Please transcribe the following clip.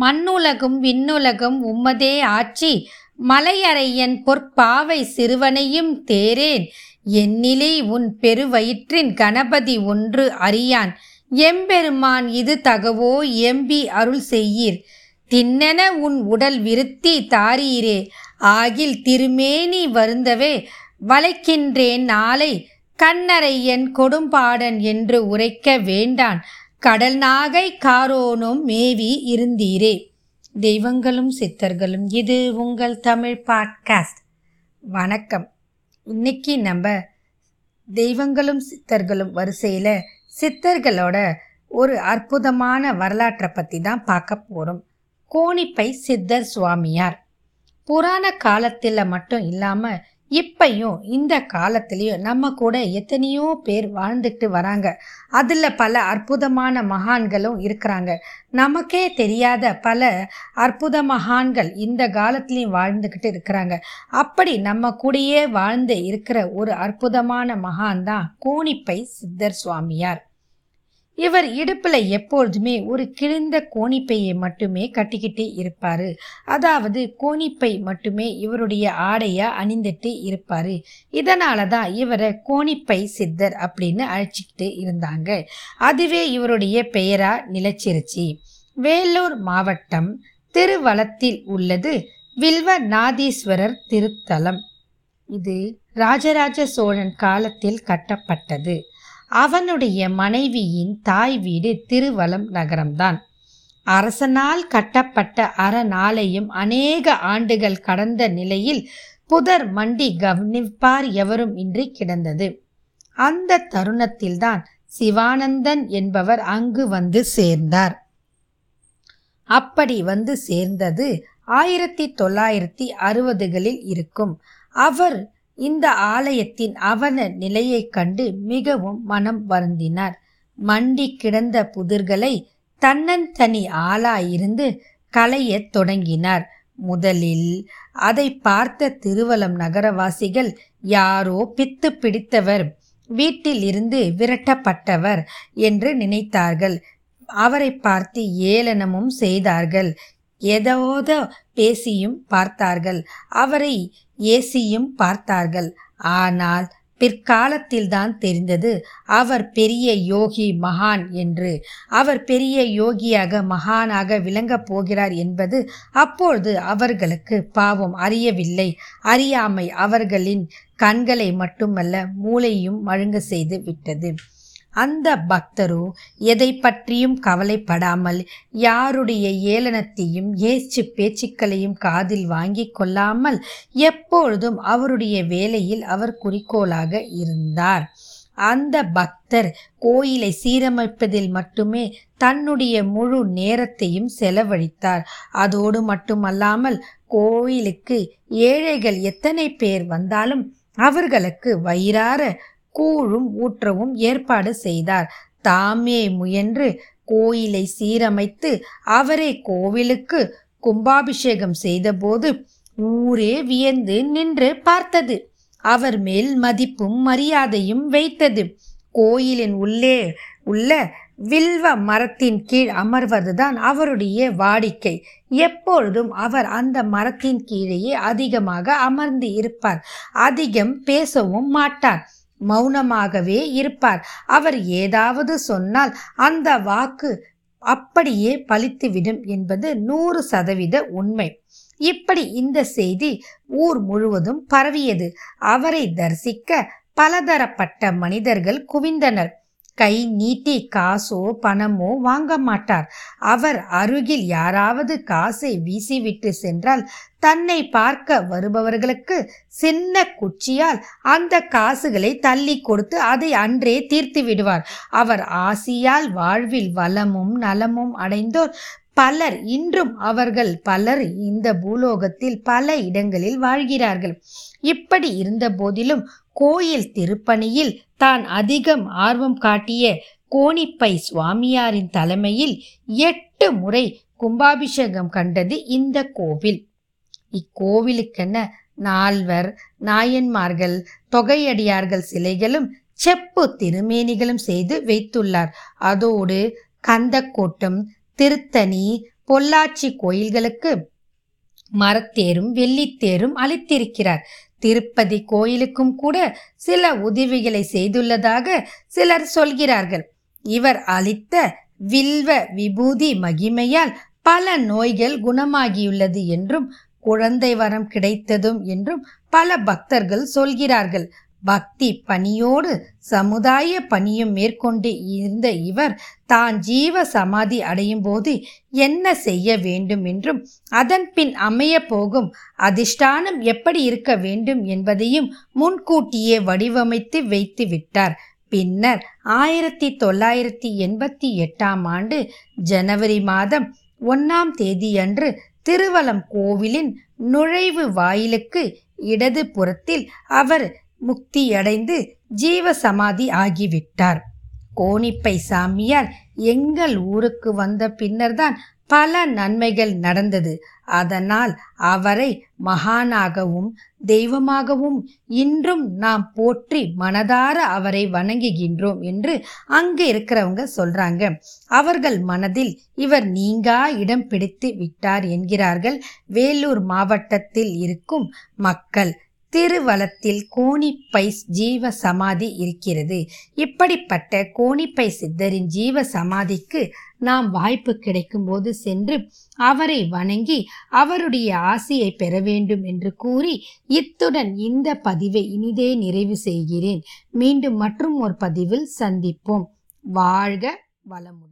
மண்ணுலகும் விண்ணுலகும் உம்மதே ஆட்சி. மலையறையன் பொற்பாவை சிறுவனையும் தேரேன். என்னிலே உன் பெருவயிற்றின் கணபதி ஒன்று அறியான். எம்பெருமான் இது தகவோ எம்பி அருள் செய்யீர். தின்னென உன் உடல் விருத்தி தாரீரே. ஆகில் திருமேனி வருந்தவே. வளைக்கின்றேன் நாளை. கண்ணறையன் கொடும்பாடன் என்று உரைக்க வேண்டான். கடல் நாகை காரோனும் மேவி இருந்தீரே. தெய்வங்களும் சித்தர்களும் இது உங்கள் தமிழ் பாட்காஸ்ட். வணக்கம். இன்னைக்கு நம்ம தெய்வங்களும் சித்தர்களும் வரிசையில் சித்தர்களோட ஒரு அற்புதமான வரலாற்றை பற்றி தான் பார்க்க போகிறோம் கோணிப்பை சித்தர் சுவாமியார். புராண காலத்தில் மட்டும் இல்லாமல் இப்பையும் இந்த காலத்திலையும் நம்ம கூட எத்தனையோ பேர் வாழ்ந்துட்டு வராங்க. அதில் பல அற்புதமான மகான்களும் இருக்கிறாங்க. நமக்கே தெரியாத பல அற்புத மகான்கள் இந்த காலத்துலேயும் வாழ்ந்துக்கிட்டு இருக்கிறாங்க. அப்படி நம்ம கூடயே வாழ்ந்து இருக்கிற ஒரு அற்புதமான மகான் தான் கோணிப்பை சித்தர் சுவாமியார். இவர் இடுப்பில் எப்பொழுதுமே ஒரு கிழிந்த கோணிப்பையை மட்டுமே கட்டிக்கிட்டு இருப்பார். அதாவது கோணிப்பை மட்டுமே இவருடைய ஆடையா அணிந்துட்டு இருப்பார். இதனால தான் இவரை கோணிப்பை சித்தர் அப்படின்னு அழைச்சிக்கிட்டு இருந்தாங்க. அதுவே இவருடைய பெயரா நிலச்சிருச்சு. வேலூர் மாவட்டம் திருவளத்தில் உள்ளது வில்வ நாதீஸ்வரர் திருத்தலம். இது ராஜராஜ சோழன் காலத்தில் கட்டப்பட்டது. அவனுடைய மனைவியின் தாய் வீடு திருவலம் நகரம்தான். அரசனால் கட்டப்பட்ட அறநாளையும் அநேக ஆண்டுகள் கடந்த நிலையில் புதர் மண்டி கவனிப்பார் எவரும் இன்றி கிடந்தது. அந்த தருணத்தில்தான் சிவானந்தன் என்பவர் அங்கு வந்து சேர்ந்தார். அப்படி வந்து சேர்ந்தது ஆயிரத்தி தொள்ளாயிரத்தி அறுபதுகளில் இருக்கும். அவர் இந்த ஆலயத்தின் அவன நிலையைக் கண்டு மிகவும் மனம் வருந்தினார். மண்டி கிடந்த புதிர்களை தன்னந்தனி ஆளாயிருந்து களையத் தொடங்கினார். முதலில் அதை பார்த்த திருவலம் நகரவாசிகள் யாரோ பித்து பிடித்தவர் வீட்டில் இருந்து விரட்டப்பட்டவர் என்று நினைத்தார்கள். அவரை பார்த்து ஏளனமும் செய்தார்கள். ஏதோதோ பேசியும் பார்த்தார்கள். அவரை ஏசியும் பார்த்தார்கள். ஆனால் பிற்காலத்தில்தான் தெரிந்தது அவர் பெரிய யோகி மகான் என்று. அவர் பெரிய யோகியாக மகானாக விளங்கப் போகிறார் என்பது அப்பொழுது அவர்களுக்கு பாவம் அறியவில்லை. அறியாமை அவர்களின் கண்களை மட்டுமல்ல மூளையும் மழுங்க செய்து விட்டது. அந்த பக்தரோ எதை பற்றியும் கவலைப்படாமல் யாருடைய ஏளனத்தையும் ஏச்சு பேச்சுக்களையும் காதில் வாங்கி கொள்ளாமல் எப்பொழுதும் அவருடைய வேலையில் அவர் குறிக்கோளாக இருந்தார். அந்த பக்தர் கோயிலை சீரமைப்பதில் மட்டுமே தன்னுடைய முழு நேரத்தையும் செலவழித்தார். அதோடு மட்டுமல்லாமல் கோயிலுக்கு ஏழைகள் எத்தனை பேர் வந்தாலும் அவர்களுக்கு வயிறார கூழும் ஊற்றவும் ஏற்பாடு செய்தார். தாமே முயன்று கோயிலை சீரமைத்து அவரே கோவிலுக்கு கும்பாபிஷேகம் செய்தபோது ஊரே வியந்து நின்று பார்த்தது. அவர் மேல் மதிப்பும் மரியாதையும் வைத்தது. கோயிலின் உள்ளே உள்ள வில்வ மரத்தின் கீழ் அமர்வதுதான் அவருடைய வாடிக்கை. எப்பொழுதும் அவர் அந்த மரத்தின் கீழேயே அதிகமாக அமர்ந்து இருப்பார். அதிகம் பேசவும் மாட்டார். மௌனமாகவே இருப்பார். அவர் ஏதாவது சொன்னால் அந்த வாக்கு அப்படியே பலித்துவிடும் என்பது நூறு சதவீத உண்மை. இப்படி இந்த செய்தி ஊர் முழுவதும் பரவியது. அவரை தரிசிக்க பலதரப்பட்ட மனிதர்கள் குவிந்தனர். கை நீட்டி காசோ பணமோ வாங்க மாட்டார். அவர் அருகில் யாராவது காசை வீசிவிட்டு சென்றால் தன்னை பார்க்க வருபவர்களுக்கு சின்ன குச்சியால் அந்த காசுகளை தள்ளி கொடுத்து அதை அன்றே தீர்த்து விடுவார். அவர் ஆசியால் வாழ்வில் வளமும் நலமும் அடைந்தோர். பலர் இன்றும் அவர்கள் பலர் இந்த பூலோகத்தில் பல இடங்களில் வாழ்கிறார்கள். இப்படி இருந்த போதிலும் கோயில் திருப்பணியில் தான் அதிகம் ஆர்வம் காட்டிய கோணிப்பை சுவாமியாரின் தலைமையில் எட்டு முறை கும்பாபிஷேகம் கண்டது இந்த கோவில். இக்கோவிலுக்கென நால்வர் நாயன்மார்கள் தொகையடியார்கள் சிலைகளும் செப்பு திருமேனிகளும் செய்து வைத்துள்ளார். அதோடு கந்தக்கோட்டம் திருத்தணி பொள்ளாச்சி கோயில்களுக்கு மரத்தேரும் வெள்ளித்தேரும் அளித்திருக்கிறார். திருப்பதி கோயிலுக்கும் கூட சில உதவிகளை செய்துள்ளதாக சிலர் சொல்கிறார்கள். இவர் அளித்த வில்வ விபூதி மகிமையால் பல நோய்கள் குணமாகியுள்ளது என்றும் குழந்தை வரம் கிடைத்ததும் என்றும் பல பக்தர்கள் சொல்கிறார்கள். பக்தி பணியோடு சமுதாய பணியும் மேற்கொண்டு இருந்த இவர் தான் ஜீவ சமாதி அடையும் போது என்ன செய்ய வேண்டும் என்றும் அதன் பின் அமைய போகும் அதிஷ்டானம் எப்படி இருக்க வேண்டும் என்பதையும் முன்கூட்டியே வடிவமைத்து வைத்து விட்டார். பின்னர் ஆயிரத்தி தொள்ளாயிரத்தி எண்பத்தி எட்டாம் ஆண்டு ஜனவரி மாதம் ஒன்னாம் தேதியன்று திருவலம் கோவிலின் நுழைவு வாயிலுக்கு இடது புறத்தில் அவர் முக்தியடைந்து ஜீவ சமாதி ஆகிவிட்டார். கோணிப்பை சாமியார் எங்கள் ஊருக்கு வந்த பின்னர்தான் பல நன்மைகள் நடந்தது. அதனால் அவரை மகானாகவும் தெய்வமாகவும் இன்றும் நாம் போற்றி மனதார அவரை வணங்குகின்றோம் என்று அங்கு இருக்கிறவங்க சொல்றாங்க. அவர்கள் மனதில் இவர் நீங்கா இடம் பிடித்து விட்டார் என்கிறார்கள். வேலூர் மாவட்டத்தில் இருக்கும் மக்கள். திருவலத்தில் கோணிப்பை ஜீவ சமாதி இருக்கிறது. இப்படிப்பட்ட கோணிப்பை சித்தரின் ஜீவ சமாதிக்கு நாம் வாய்ப்பு கிடைக்கும்போது சென்று அவரை வணங்கி அவருடைய ஆசையை பெற வேண்டும் என்று கூறி இத்துடன் இந்த பதிவை இனிதே நிறைவு செய்கிறேன். மீண்டும் மற்றும் ஒரு பதிவில் சந்திப்போம். வாழ்க வளமுடன்.